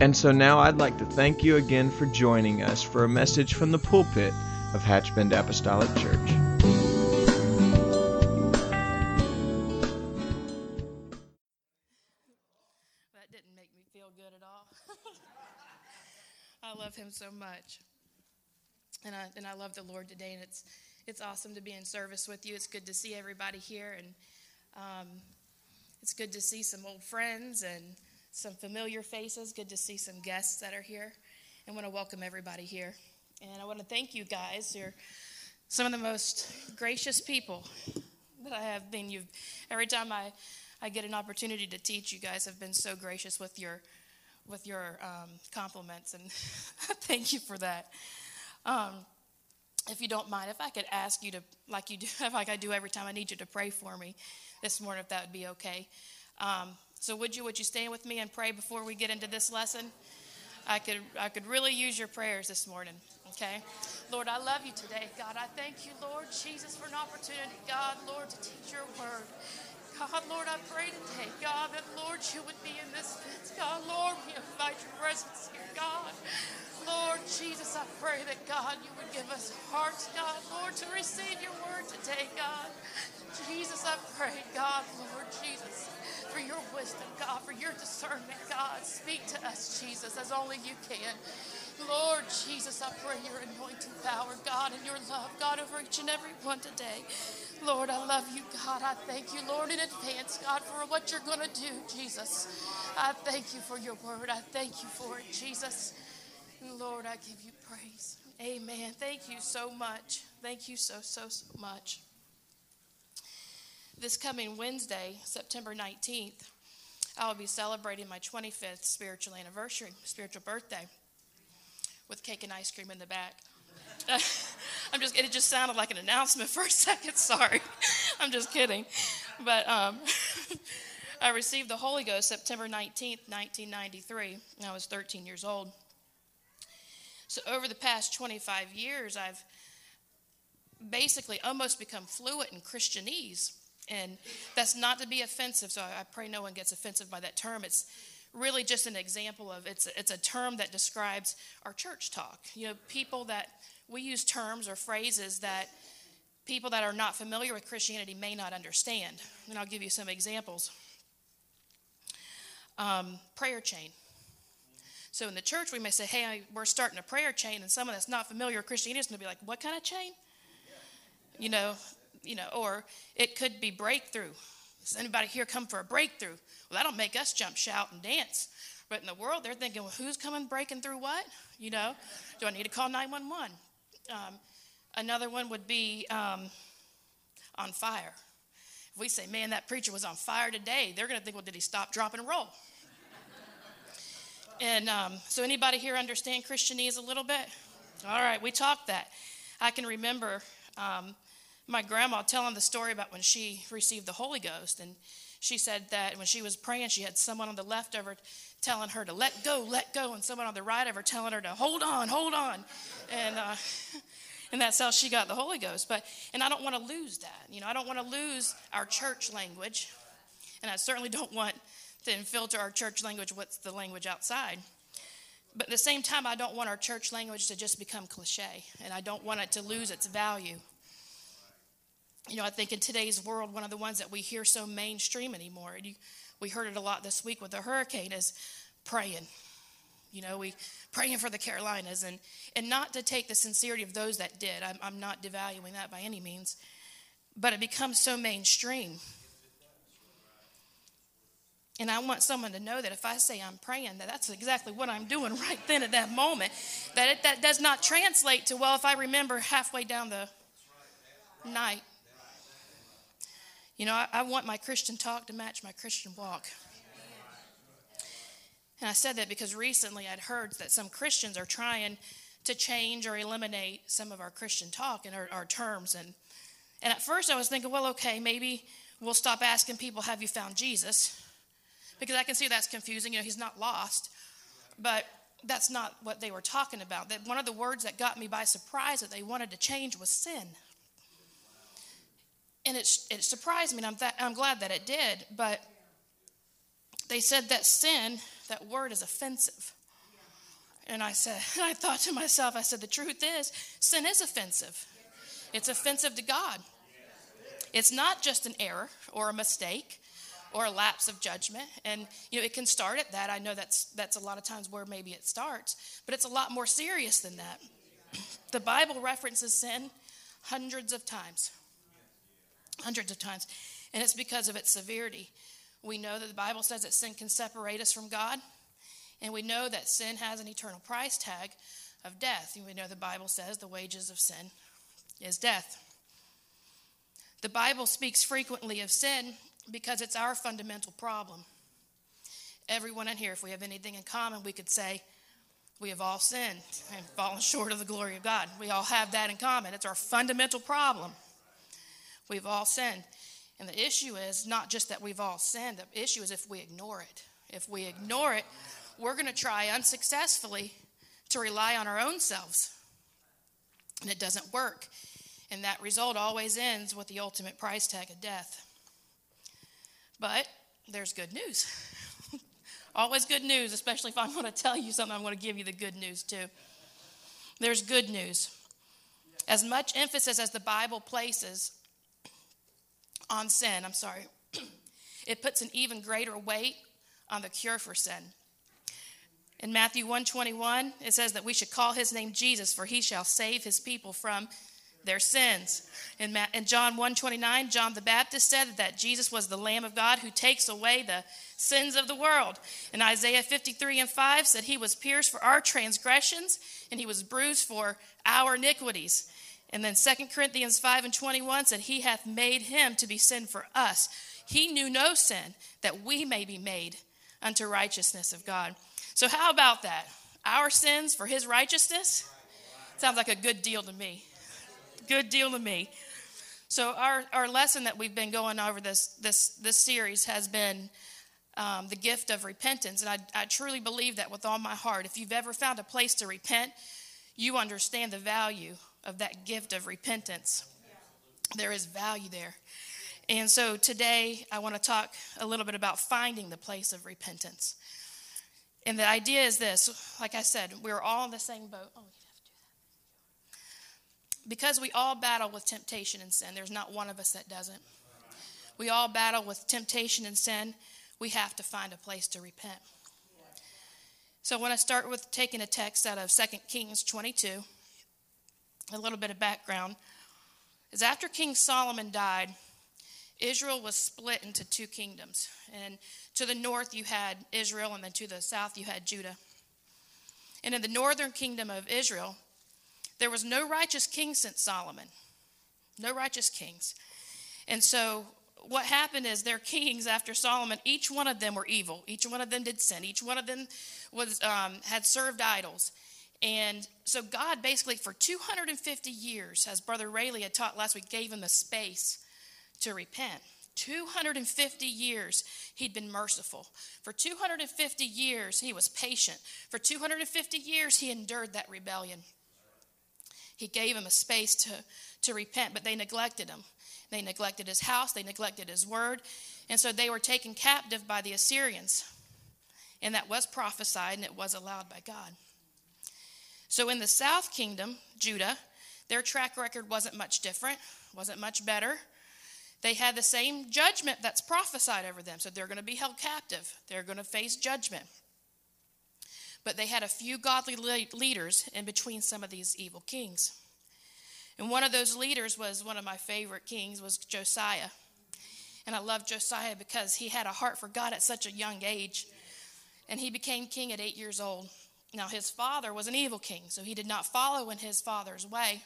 And so now I'd like to thank you again for joining us for a message from the pulpit of Hatchbend Apostolic Church. That didn't make me feel good at all. I love him so much. And I, and I love the Lord today, and it's, it's awesome to be in service with you. It's good to see everybody here, and um, it's good to see some old friends and some familiar faces. Good to see some guests that are here. I want to welcome everybody here. And I want to thank you guys. You're some of the most gracious people that I have been. You've every time I, I get an opportunity to teach, you guys have been so gracious with your with your um, compliments, and thank you for that. Um, if you don't mind, if I could ask you to, like you do, like I do every time, I need you to pray for me this morning, if that would be okay. Um, so would you would you stand with me and pray before we get into this lesson? I could I could really use your prayers this morning. Okay. Lord, I love you today. God, I thank you, Lord Jesus, for an opportunity, God, Lord, to teach your word. God, Lord, I pray today, God, that Lord, you would be in this midst. God, Lord, we invite your presence here, God. Lord Jesus, I pray that God, you would give us hearts, God, Lord, to receive your word today, God. Jesus, I pray, God, Lord Jesus for your wisdom, God, for your discernment, God. Speak to us, Jesus, as only you can. Lord Jesus, I pray your anointing power, God, and your love, God, over each and every one today. Lord, I love you, God. I thank you, Lord, in advance, God, for what you're going to do, Jesus. I thank you for your word. I thank you for it, Jesus. Lord, I give you praise. Amen. Thank you so much. Thank you so, so, so much this coming Wednesday, September 19th, I will be celebrating my 25th spiritual anniversary, spiritual birthday, with cake and ice cream in the back. I'm just, it just sounded like an announcement for a second. Sorry. I'm just kidding. But um, I received the Holy Ghost September 19th, 1993. I was 13 years old. So over the past 25 years, I've basically almost become fluent in Christianese. And that's not to be offensive, so I pray no one gets offensive by that term. It's really just an example of it's it's a term that describes our church talk. You know, people that we use terms or phrases that people that are not familiar with Christianity may not understand. And I'll give you some examples. Um, prayer chain. So in the church, we may say, hey, we're starting a prayer chain, and someone that's not familiar with Christianity is going to be like, what kind of chain? You know, you know, or it could be breakthrough. Does anybody here come for a breakthrough? Well, that'll make us jump, shout, and dance. But in the world, they're thinking, well, who's coming breaking through what? You know, do I need to call 911? Um, another one would be um, on fire. If we say, man, that preacher was on fire today, they're going to think, well, did he stop, drop, and roll? and um, so, anybody here understand Christianese a little bit? All right, we talked that. I can remember um, my grandma telling the story about when she received the Holy Ghost. And she said that when she was praying, she had someone on the left of her telling her to let go, let go, and someone on the right of her telling her to hold on, hold on. And, uh, and that's how she got the Holy Ghost. But, and I don't want to lose that. You know, I don't want to lose our church language. And I certainly don't want to infiltrate our church language with the language outside. But at the same time, I don't want our church language to just become cliche, and I don't want it to lose its value you know, I think in today's world, one of the ones that we hear so mainstream anymore, you, we heard it a lot this week with the hurricane, is praying. You know, we praying for the Carolinas, and and not to take the sincerity of those that did. I'm, I'm not devaluing that by any means, but it becomes so mainstream. And I want someone to know that if I say I'm praying, that that's exactly what I'm doing right then at that moment. That it, that does not translate to well if I remember halfway down the night you know, I, I want my Christian talk to match my Christian walk. And I said that because recently I'd heard that some Christians are trying to change or eliminate some of our Christian talk and our, our terms. And, and at first I was thinking, well, okay, maybe we'll stop asking people, Have you found Jesus? Because I can see that's confusing. You know, he's not lost. But that's not what they were talking about. That one of the words that got me by surprise that they wanted to change was sin. And it, it surprised me, and I'm, th- I'm glad that it did. But they said that sin, that word is offensive. And I said, I thought to myself, I said, the truth is, sin is offensive. It's offensive to God. It's not just an error or a mistake or a lapse of judgment. And you know, it can start at that. I know that's that's a lot of times where maybe it starts, but it's a lot more serious than that. The Bible references sin hundreds of times. Hundreds of times. And it's because of its severity. We know that the Bible says that sin can separate us from God, and we know that sin has an eternal price tag of death. And we know the Bible says the wages of sin is death. The Bible speaks frequently of sin because it's our fundamental problem. Everyone in here, if we have anything in common, we could say, we have all sinned and fallen short of the glory of God. We all have that in common. It's our fundamental problem. We've all sinned. And the issue is not just that we've all sinned, the issue is if we ignore it. If we ignore it, we're going to try unsuccessfully to rely on our own selves. And it doesn't work. And that result always ends with the ultimate price tag of death. But there's good news. always good news, especially if I'm going to tell you something, I'm going to give you the good news too. There's good news. As much emphasis as the Bible places on sin, I'm sorry, it puts an even greater weight on the cure for sin. In Matthew 121, it says that we should call his name Jesus, for he shall save his people from their sins. In, Ma- in John 129, John the Baptist said that Jesus was the Lamb of God who takes away the sins of the world. In Isaiah 53 and 5 said he was pierced for our transgressions and he was bruised for our iniquities. And then 2 Corinthians 5 and 21 said, He hath made him to be sin for us. He knew no sin, that we may be made unto righteousness of God. So, how about that? Our sins for his righteousness? Sounds like a good deal to me. Good deal to me. So, our, our lesson that we've been going over this, this, this series has been um, the gift of repentance. And I, I truly believe that with all my heart. If you've ever found a place to repent, you understand the value of that gift of repentance. There is value there. And so today I want to talk a little bit about finding the place of repentance. And the idea is this like I said, we're all in the same boat. Oh, because we all battle with temptation and sin, there's not one of us that doesn't. We all battle with temptation and sin. We have to find a place to repent. So I want to start with taking a text out of 2 Kings 22 a little bit of background is after King Solomon died, Israel was split into two kingdoms. And to the north, you had Israel, and then to the south, you had Judah. And in the northern kingdom of Israel, there was no righteous king since Solomon. No righteous kings. And so what happened is their kings after Solomon, each one of them were evil. Each one of them did sin. Each one of them was um, had served idols. And so God basically for 250 years, as Brother Rayleigh had taught last week, gave him the space to repent. 250 years he'd been merciful. For 250 years he was patient. For 250 years he endured that rebellion. He gave him a space to, to repent, but they neglected him. They neglected his house, they neglected his word, and so they were taken captive by the Assyrians. And that was prophesied and it was allowed by God. So in the south kingdom, Judah, their track record wasn't much different, wasn't much better. They had the same judgment that's prophesied over them. So they're going to be held captive, they're going to face judgment. But they had a few godly leaders in between some of these evil kings. And one of those leaders was one of my favorite kings was Josiah. And I love Josiah because he had a heart for God at such a young age. And he became king at 8 years old. Now, his father was an evil king, so he did not follow in his father's way.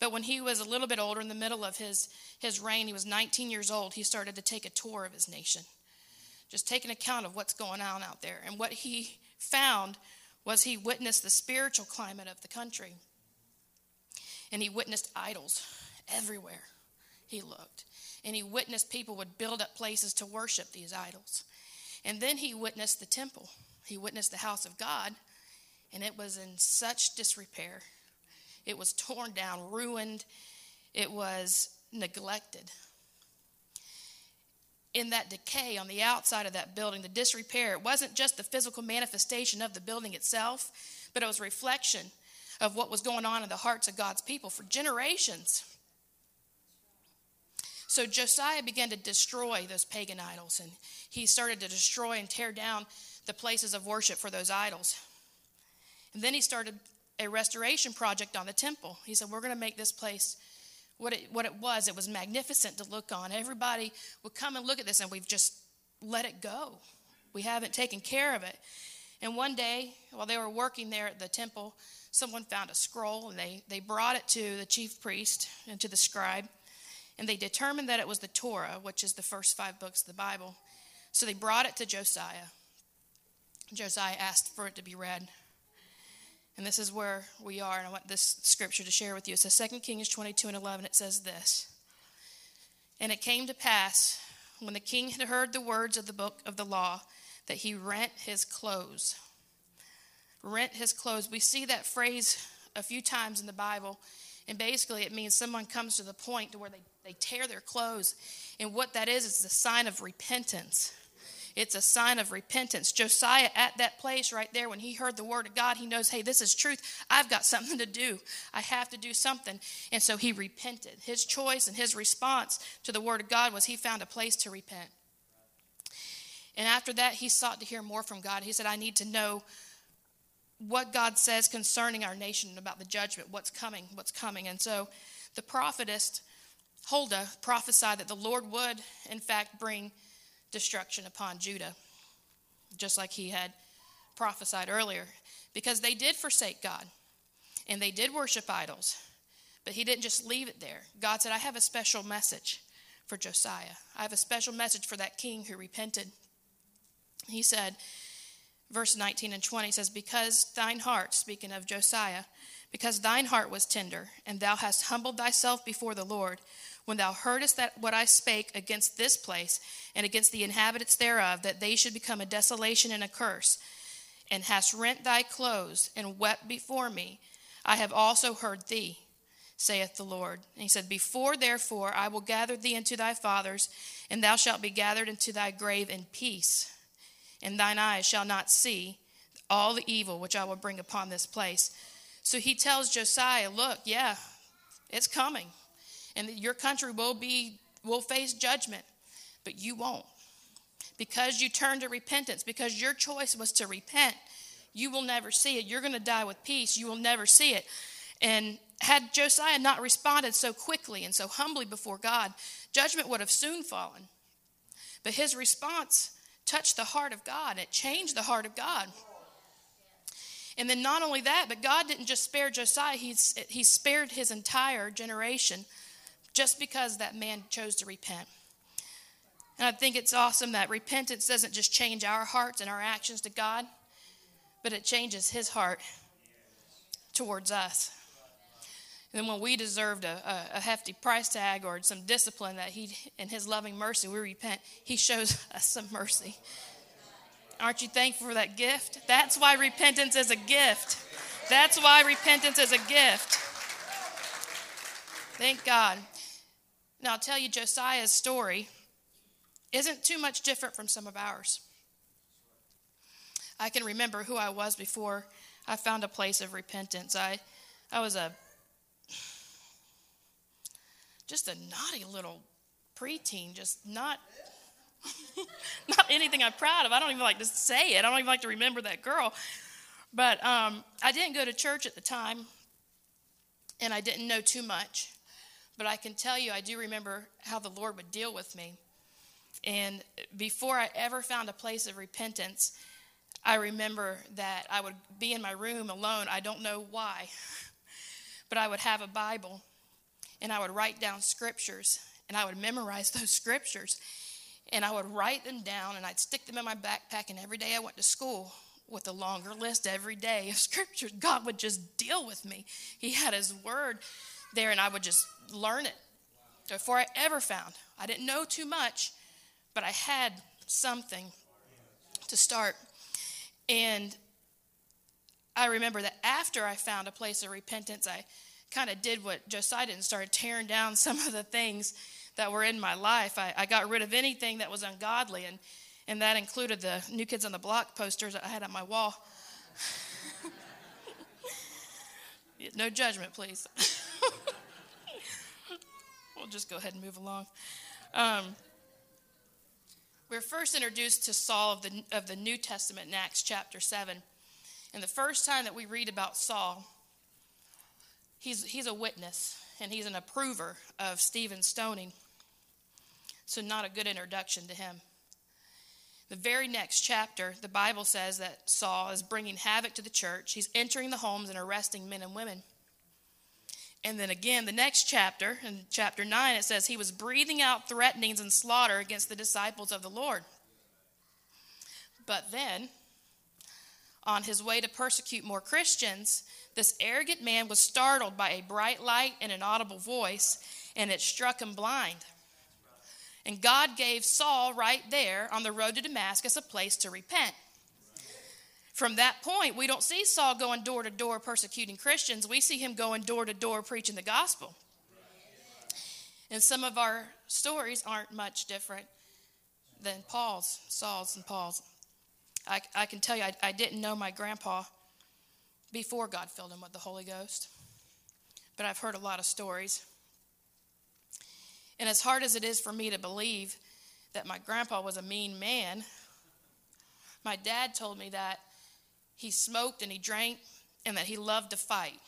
But when he was a little bit older, in the middle of his, his reign, he was 19 years old, he started to take a tour of his nation just taking account of what's going on out there. And what he found was he witnessed the spiritual climate of the country. And he witnessed idols everywhere he looked. And he witnessed people would build up places to worship these idols. And then he witnessed the temple. He witnessed the house of God, and it was in such disrepair. It was torn down, ruined, it was neglected. In that decay on the outside of that building, the disrepair, it wasn't just the physical manifestation of the building itself, but it was a reflection of what was going on in the hearts of God's people for generations. So Josiah began to destroy those pagan idols, and he started to destroy and tear down the places of worship for those idols. And then he started a restoration project on the temple. He said, We're going to make this place what it, what it was. It was magnificent to look on. Everybody would come and look at this, and we've just let it go. We haven't taken care of it. And one day, while they were working there at the temple, someone found a scroll and they, they brought it to the chief priest and to the scribe. And they determined that it was the Torah, which is the first five books of the Bible. So they brought it to Josiah. Josiah asked for it to be read. And this is where we are, and I want this scripture to share with you. It says 2 Kings 22 and 11. It says this And it came to pass, when the king had heard the words of the book of the law, that he rent his clothes. Rent his clothes. We see that phrase a few times in the Bible, and basically it means someone comes to the point to where they, they tear their clothes. And what that is, is a sign of repentance. It's a sign of repentance. Josiah, at that place right there, when he heard the word of God, he knows, hey, this is truth. I've got something to do. I have to do something. And so he repented. His choice and his response to the word of God was he found a place to repent. And after that, he sought to hear more from God. He said, I need to know what God says concerning our nation about the judgment, what's coming, what's coming. And so the prophetess, Huldah, prophesied that the Lord would, in fact, bring destruction upon Judah, just like he had prophesied earlier, because they did forsake God and they did worship idols. But he didn't just leave it there. God said, I have a special message for Josiah. I have a special message for that king who repented. He said, verse 19 and 20 says, Because thine heart, speaking of Josiah, because thine heart was tender, and thou hast humbled thyself before the Lord, when thou heardest that what I spake against this place and against the inhabitants thereof, that they should become a desolation and a curse, and hast rent thy clothes and wept before me, I have also heard thee, saith the Lord. And he said, Before therefore I will gather thee into thy fathers, and thou shalt be gathered into thy grave in peace, and thine eyes shall not see all the evil which I will bring upon this place. So he tells Josiah, Look, yeah, it's coming and your country will be will face judgment, but you won't. Because you turned to repentance, because your choice was to repent, you will never see it. You're going to die with peace. You will never see it. And had Josiah not responded so quickly and so humbly before God, judgment would have soon fallen. But his response touched the heart of God, it changed the heart of God. And then not only that, but God didn't just spare Josiah, he's, he spared his entire generation just because that man chose to repent. And I think it's awesome that repentance doesn't just change our hearts and our actions to God, but it changes his heart towards us. And then when we deserved a, a, a, hefty price tag or some discipline that he, in his loving mercy, we repent, he shows us some mercy. Aren't you thankful for that gift? That's why repentance is a gift. That's why repentance is a gift. Thank God. Now, I'll tell you, Josiah's story isn't too much different from some of ours. I can remember who I was before I found a place of repentance. I, I was a just a naughty little preteen, just not not anything I'm proud of. I don't even like to say it. I don't even like to remember that girl. But um, I didn't go to church at the time, and I didn't know too much. But I can tell you, I do remember how the Lord would deal with me. And before I ever found a place of repentance, I remember that I would be in my room alone. I don't know why, but I would have a Bible and I would write down scriptures and I would memorize those scriptures. And I would write them down and I'd stick them in my backpack. And every day I went to school with a longer list every day of scriptures. God would just deal with me. He had His Word there, and I would just learn it before I ever found. I didn't know too much, but I had something to start. And I remember that after I found a place of repentance, I kind of did what Josiah did and started tearing down some of the things that were in my life. I, I got rid of anything that was ungodly, and, and that included the New Kids on the Block posters I had on my wall. no judgment, please. we'll just go ahead and move along. Um, we're first introduced to Saul of the, of the New Testament in Acts chapter 7. And the first time that we read about Saul, he's, he's a witness and he's an approver of Stephen's stoning. So, not a good introduction to him. The very next chapter, the Bible says that Saul is bringing havoc to the church. He's entering the homes and arresting men and women. And then again, the next chapter, in chapter 9, it says he was breathing out threatenings and slaughter against the disciples of the Lord. But then, on his way to persecute more Christians, this arrogant man was startled by a bright light and an audible voice, and it struck him blind. And God gave Saul right there on the road to Damascus a place to repent. From that point, we don't see Saul going door to door persecuting Christians. We see him going door to door preaching the gospel. And some of our stories aren't much different than Paul's, Saul's, and Paul's. I, I can tell you, I, I didn't know my grandpa before God filled him with the Holy Ghost, but I've heard a lot of stories. And as hard as it is for me to believe that my grandpa was a mean man, my dad told me that he smoked and he drank and that he loved to fight.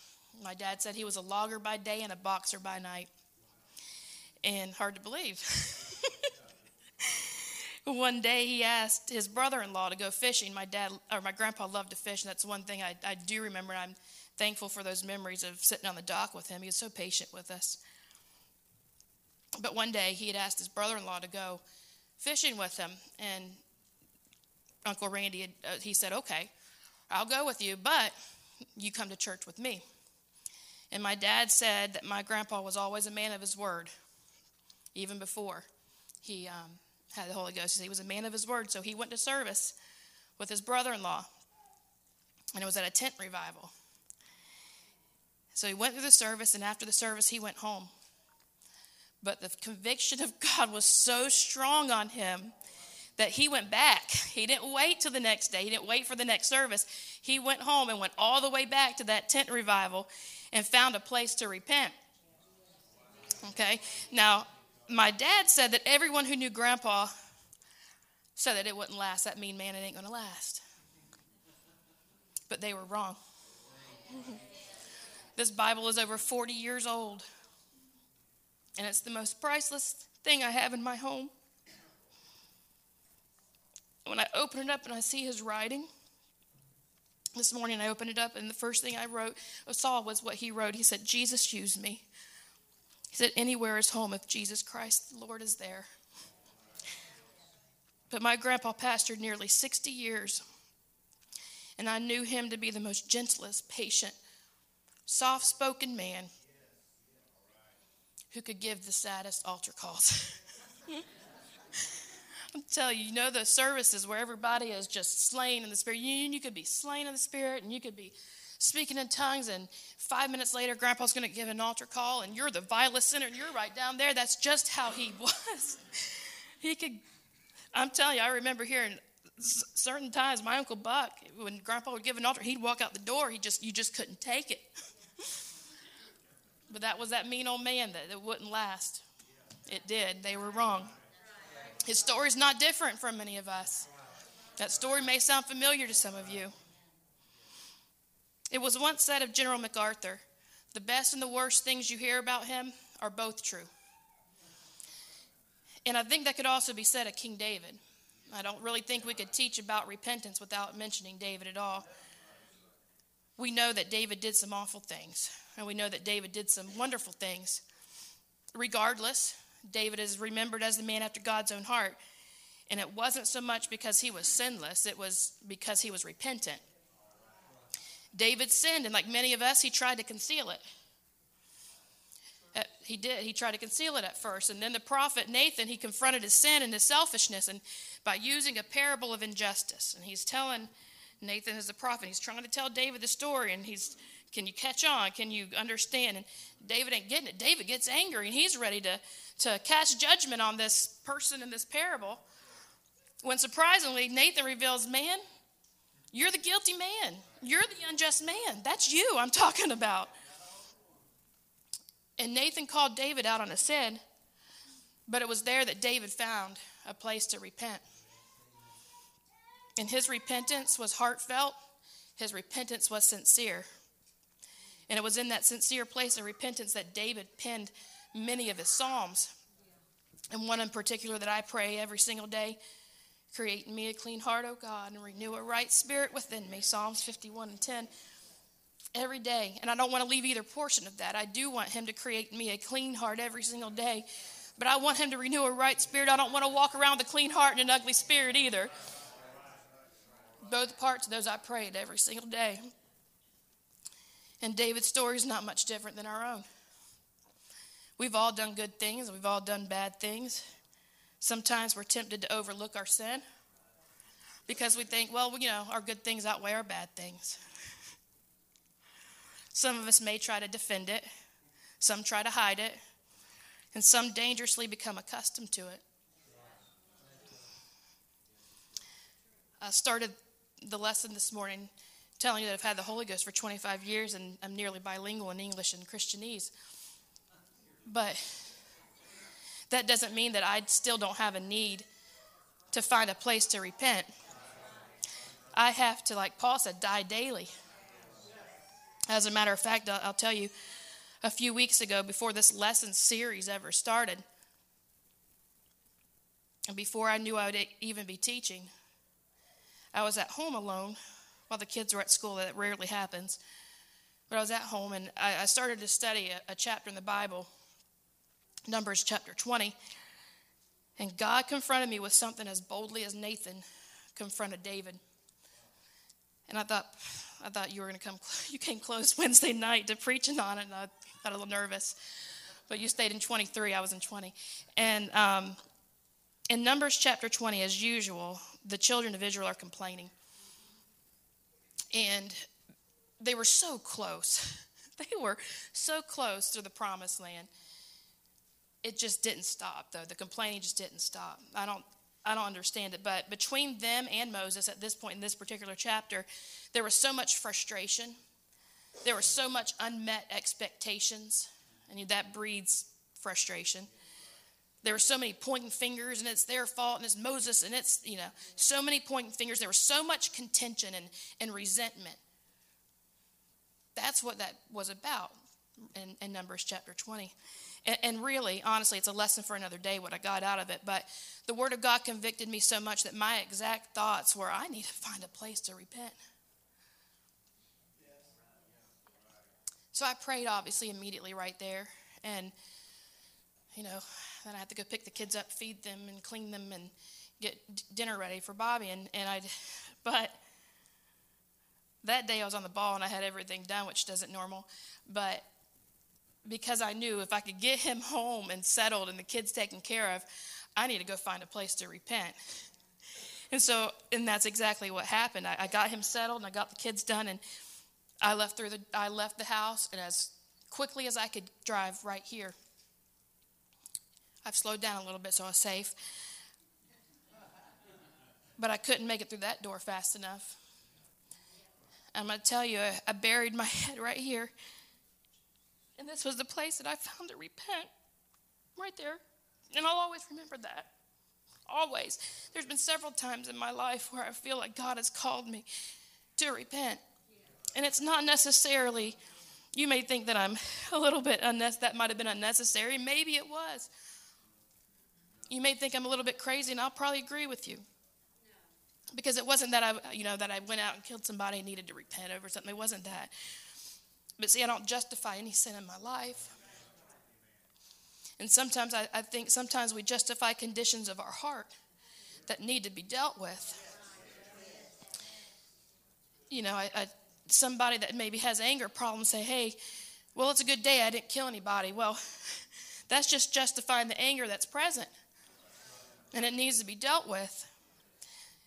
My dad said he was a logger by day and a boxer by night. And hard to believe. one day he asked his brother-in-law to go fishing. My dad or my grandpa loved to fish, and that's one thing I, I do remember. I'm thankful for those memories of sitting on the dock with him. He was so patient with us. But one day he had asked his brother-in-law to go fishing with him, and Uncle Randy had, uh, he said, "Okay." I'll go with you, but you come to church with me. And my dad said that my grandpa was always a man of his word, even before he um, had the Holy Ghost. He was a man of his word, so he went to service with his brother in law, and it was at a tent revival. So he went through the service, and after the service, he went home. But the conviction of God was so strong on him that he went back. He didn't wait till the next day, he didn't wait for the next service. He went home and went all the way back to that tent revival and found a place to repent. Okay, now my dad said that everyone who knew grandpa said that it wouldn't last. That mean man, it ain't gonna last. But they were wrong. this Bible is over 40 years old, and it's the most priceless thing I have in my home when I open it up and I see his writing, this morning I opened it up and the first thing I wrote, saw was what he wrote. He said, Jesus used me. He said, Anywhere is home if Jesus Christ, the Lord, is there. But my grandpa pastored nearly 60 years, and I knew him to be the most gentlest, patient, soft spoken man who could give the saddest altar calls. Telling you, you know the services where everybody is just slain in the spirit. You, you could be slain in the spirit and you could be speaking in tongues, and five minutes later, Grandpa's going to give an altar call, and you're the vilest sinner, and you're right down there. That's just how he was. he could, I'm telling you, I remember hearing certain times my uncle Buck, when Grandpa would give an altar, he'd walk out the door. He just, you just couldn't take it. but that was that mean old man that it wouldn't last. It did. They were wrong. His story is not different from many of us. That story may sound familiar to some of you. It was once said of General MacArthur the best and the worst things you hear about him are both true. And I think that could also be said of King David. I don't really think we could teach about repentance without mentioning David at all. We know that David did some awful things, and we know that David did some wonderful things. Regardless, David is remembered as the man after God's own heart. And it wasn't so much because he was sinless, it was because he was repentant. David sinned, and like many of us, he tried to conceal it. Uh, he did. He tried to conceal it at first. And then the prophet Nathan, he confronted his sin and his selfishness and by using a parable of injustice. And he's telling Nathan as the prophet, he's trying to tell David the story, and he's can you catch on? Can you understand? And David ain't getting it. David gets angry and he's ready to, to cast judgment on this person in this parable. When surprisingly, Nathan reveals, Man, you're the guilty man. You're the unjust man. That's you I'm talking about. And Nathan called David out on a sin, but it was there that David found a place to repent. And his repentance was heartfelt, his repentance was sincere. And it was in that sincere place of repentance that David penned many of his Psalms. And one in particular that I pray every single day create in me a clean heart, O God, and renew a right spirit within me. Psalms 51 and 10 every day. And I don't want to leave either portion of that. I do want Him to create me a clean heart every single day. But I want Him to renew a right spirit. I don't want to walk around with a clean heart and an ugly spirit either. Both parts of those I prayed every single day. And David's story is not much different than our own. We've all done good things, we've all done bad things. Sometimes we're tempted to overlook our sin because we think, well, you know, our good things outweigh our bad things. Some of us may try to defend it, some try to hide it, and some dangerously become accustomed to it. I started the lesson this morning telling you that I've had the Holy Ghost for 25 years and I'm nearly bilingual in English and Christianese. But that doesn't mean that I still don't have a need to find a place to repent. I have to, like Paul said, die daily. As a matter of fact, I'll tell you, a few weeks ago, before this lesson series ever started, and before I knew I would even be teaching, I was at home alone while the kids were at school. That rarely happens. But I was at home and I, started to study a, a chapter in the Bible, Numbers chapter 20. And God confronted me with something as boldly as Nathan confronted David. And I thought, I thought you were going to come. You came close Wednesday night to preaching on it, and I got a little nervous. But you stayed in 23. I was in 20. And um, in Numbers chapter 20, as usual, the children of Israel are complaining. And they were so close. They were so close to the promised land. It just didn't stop, though. The complaining just didn't stop. I don't, I don't understand it. But between them and Moses at this point in this particular chapter, there was so much frustration. There were so much unmet expectations. And that breeds frustration. There were so many pointing fingers, and it's their fault, and it's Moses, and it's, you know, so many pointing fingers. There was so much contention and, and resentment. That's what that was about in, in Numbers chapter 20. And, and really, honestly, it's a lesson for another day what I got out of it. But the Word of God convicted me so much that my exact thoughts were I need to find a place to repent. So I prayed, obviously, immediately right there. And, you know, then I had to go pick the kids up, feed them, and clean them, and get dinner ready for Bobby. And, and I, but that day I was on the ball and I had everything done, which doesn't normal. But because I knew if I could get him home and settled and the kids taken care of, I need to go find a place to repent. And so, and that's exactly what happened. I, I got him settled and I got the kids done, and I left through the I left the house, and as quickly as I could drive right here. I've slowed down a little bit, so I was safe. But I couldn't make it through that door fast enough. I'm going to tell you, I buried my head right here. And this was the place that I found to repent. Right there. And I'll always remember that. Always. There's been several times in my life where I feel like God has called me to repent. And it's not necessarily, you may think that I'm a little bit, that might have been unnecessary. Maybe it was. You may think I'm a little bit crazy, and I'll probably agree with you because it wasn't that I, you know, that I went out and killed somebody and needed to repent over something. It wasn't that. But see, I don't justify any sin in my life. And sometimes I, I think sometimes we justify conditions of our heart that need to be dealt with. You know, I, I, somebody that maybe has anger problems say, hey, well, it's a good day. I didn't kill anybody. Well, that's just justifying the anger that's present. And it needs to be dealt with.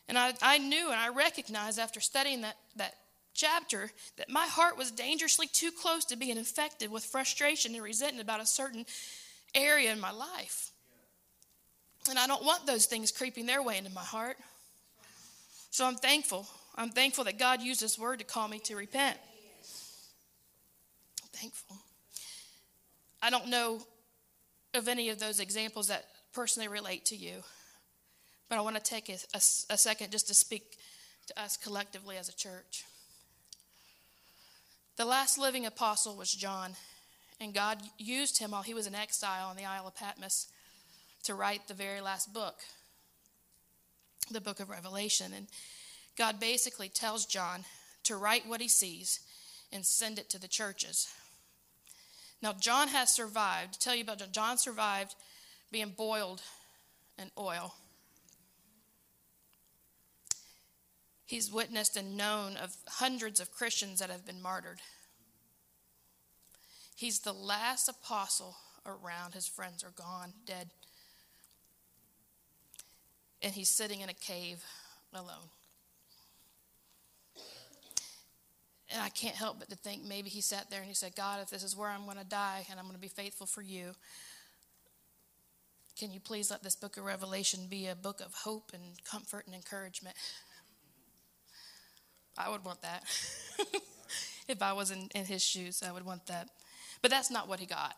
And I, I knew and I recognized after studying that, that chapter that my heart was dangerously too close to being infected with frustration and resentment about a certain area in my life. And I don't want those things creeping their way into my heart. So I'm thankful. I'm thankful that God used His word to call me to repent. I'm thankful. I don't know of any of those examples that personally relate to you, but I want to take a, a, a second just to speak to us collectively as a church. The last living apostle was John, and God used him while he was in exile on the Isle of Patmos to write the very last book, the book of Revelation. And God basically tells John to write what he sees and send it to the churches. Now, John has survived. To tell you about John, John survived being boiled in oil. He's witnessed and known of hundreds of Christians that have been martyred. He's the last apostle around. His friends are gone, dead. And he's sitting in a cave alone. And I can't help but to think maybe he sat there and he said, God, if this is where I'm going to die and I'm going to be faithful for you, can you please let this book of Revelation be a book of hope and comfort and encouragement? I would want that. if I was in, in his shoes, I would want that. But that's not what he got.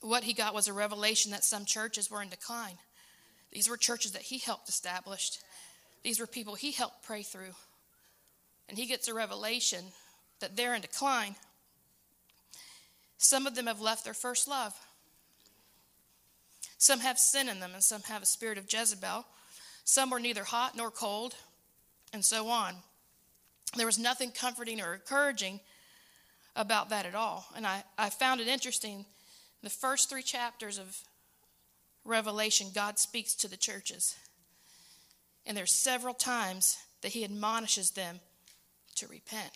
What he got was a revelation that some churches were in decline. These were churches that he helped establish. These were people he helped pray through. And he gets a revelation that they're in decline. Some of them have left their first love. Some have sin in them, and some have a spirit of Jezebel. Some were neither hot nor cold, and so on. There was nothing comforting or encouraging about that at all. And I, I found it interesting. The first three chapters of Revelation, God speaks to the churches. And there's several times that he admonishes them to repent.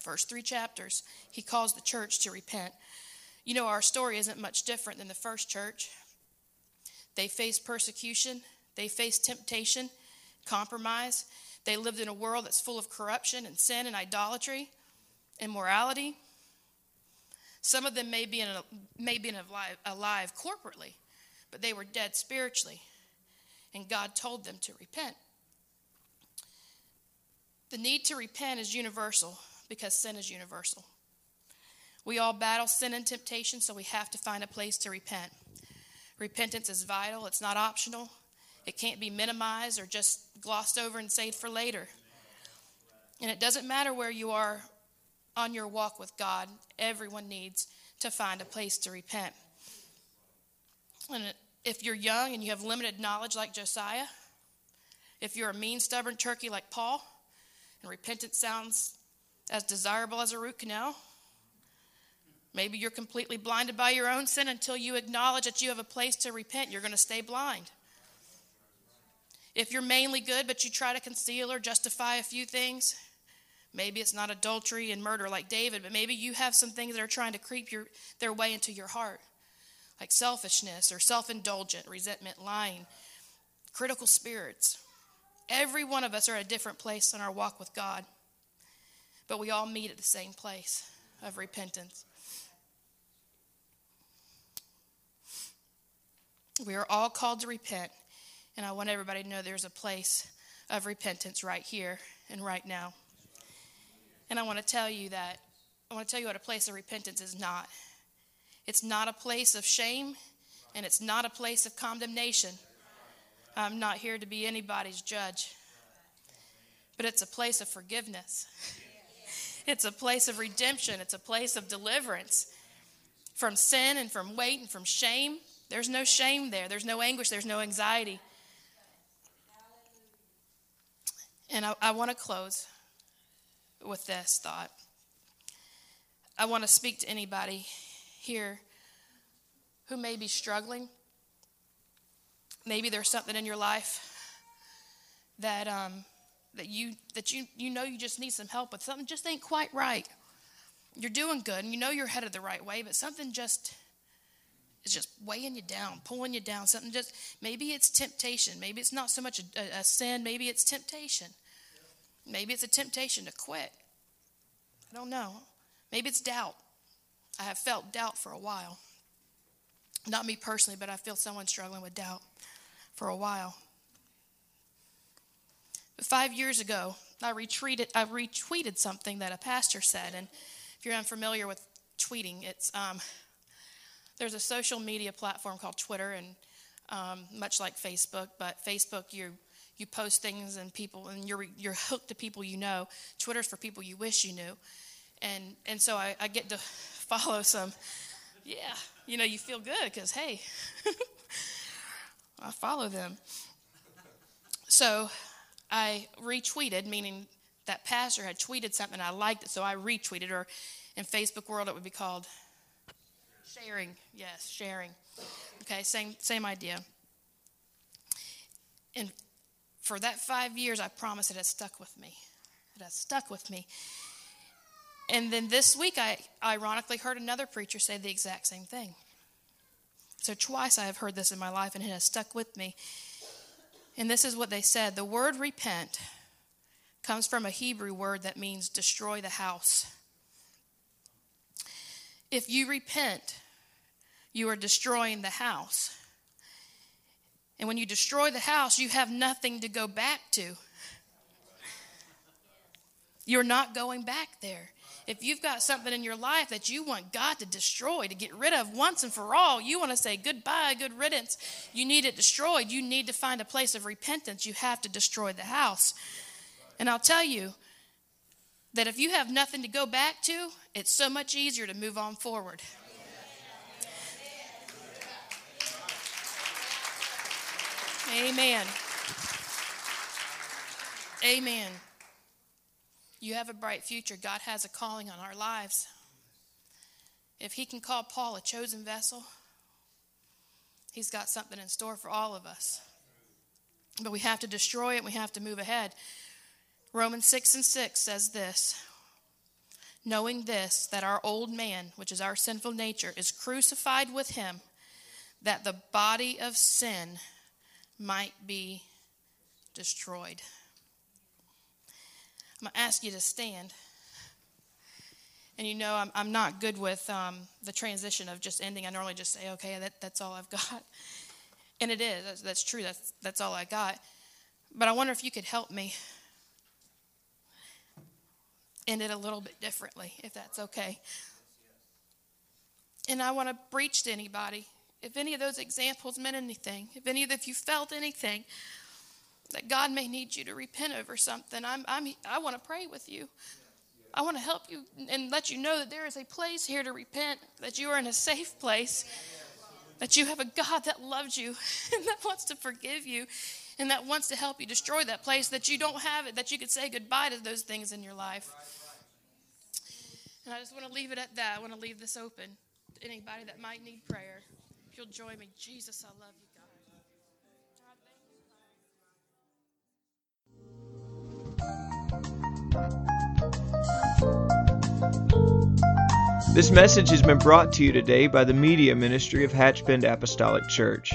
First three chapters, he calls the church to repent. You know, our story isn't much different than the first church. They faced persecution, they faced temptation, compromise. They lived in a world that's full of corruption and sin and idolatry, immorality. Some of them may be, in a, may be alive, alive corporately, but they were dead spiritually. And God told them to repent. The need to repent is universal because sin is universal. We all battle sin and temptation, so we have to find a place to repent. Repentance is vital, it's not optional, it can't be minimized or just glossed over and saved for later. And it doesn't matter where you are on your walk with God, everyone needs to find a place to repent. And if you're young and you have limited knowledge like Josiah, if you're a mean, stubborn turkey like Paul, and repentance sounds as desirable as a root canal, maybe you're completely blinded by your own sin until you acknowledge that you have a place to repent. You're going to stay blind. If you're mainly good, but you try to conceal or justify a few things, maybe it's not adultery and murder like David, but maybe you have some things that are trying to creep your, their way into your heart, like selfishness or self indulgent, resentment, lying, critical spirits. Every one of us are at a different place in our walk with God, but we all meet at the same place of repentance. We are all called to repent and I want everybody to know there's a place of repentance right here and right now. And I want to tell you that, I want to tell you what a place of repentance is not. It's not a place of shame, and it's not a place of condemnation. I'm not here to be anybody's judge, but it's a place of forgiveness. It's a place of redemption. It's a place of deliverance from sin and from weight and from shame. There's no shame there. There's no anguish. There's no anxiety. And I, I want to close with this thought. I want to speak to anybody here who may be struggling Maybe there's something in your life that um, that you that you you know you just need some help with. Something just ain't quite right. You're doing good, and you know you're headed the right way, but something just is just weighing you down, pulling you down. Something just maybe it's temptation. Maybe it's not so much a, a sin. Maybe it's temptation. Maybe it's a temptation to quit. I don't know. Maybe it's doubt. I have felt doubt for a while. Not me personally, but I feel someone struggling with doubt for a while. But five years ago, I retweeted, I retweeted something that a pastor said. And if you're unfamiliar with tweeting, it's um, there's a social media platform called Twitter, and um, much like Facebook, but Facebook you you post things and people and you're you're hooked to people you know. Twitter's for people you wish you knew, and and so I, I get to follow some. Yeah, you know you feel good because hey, I follow them. So I retweeted, meaning that pastor had tweeted something, I liked it, so I retweeted, or in Facebook world it would be called sharing. Yes, sharing. Okay, same same idea. And for that five years, I promise it has stuck with me. It has stuck with me. And then this week, I ironically heard another preacher say the exact same thing. So twice I have heard this in my life, and it has stuck with me. And this is what they said the word repent comes from a Hebrew word that means destroy the house. If you repent, you are destroying the house. And when you destroy the house, you have nothing to go back to. You're not going back there. If you've got something in your life that you want God to destroy, to get rid of once and for all, you want to say goodbye, good riddance, you need it destroyed. You need to find a place of repentance. You have to destroy the house. And I'll tell you that if you have nothing to go back to, it's so much easier to move on forward. Amen. Amen. You have a bright future. God has a calling on our lives. If He can call Paul a chosen vessel, He's got something in store for all of us. But we have to destroy it, we have to move ahead. Romans 6 and 6 says this Knowing this, that our old man, which is our sinful nature, is crucified with Him, that the body of sin might be destroyed. I'm going to ask you to stand. And you know, I'm, I'm not good with um, the transition of just ending. I normally just say, okay, that, that's all I've got. And it is. That's, that's true. That's, that's all I got. But I wonder if you could help me end it a little bit differently, if that's okay. And I want to preach to anybody. If any of those examples meant anything, if any of if you felt anything, that God may need you to repent over something, I'm, I'm, I want to pray with you. I want to help you and let you know that there is a place here to repent, that you are in a safe place, that you have a God that loves you and that wants to forgive you and that wants to help you destroy that place, that you don't have it, that you could say goodbye to those things in your life. And I just want to leave it at that. I want to leave this open to anybody that might need prayer. If you'll join me, Jesus, I love you. God. This message has been brought to you today by the media ministry of Hatchbend Apostolic Church.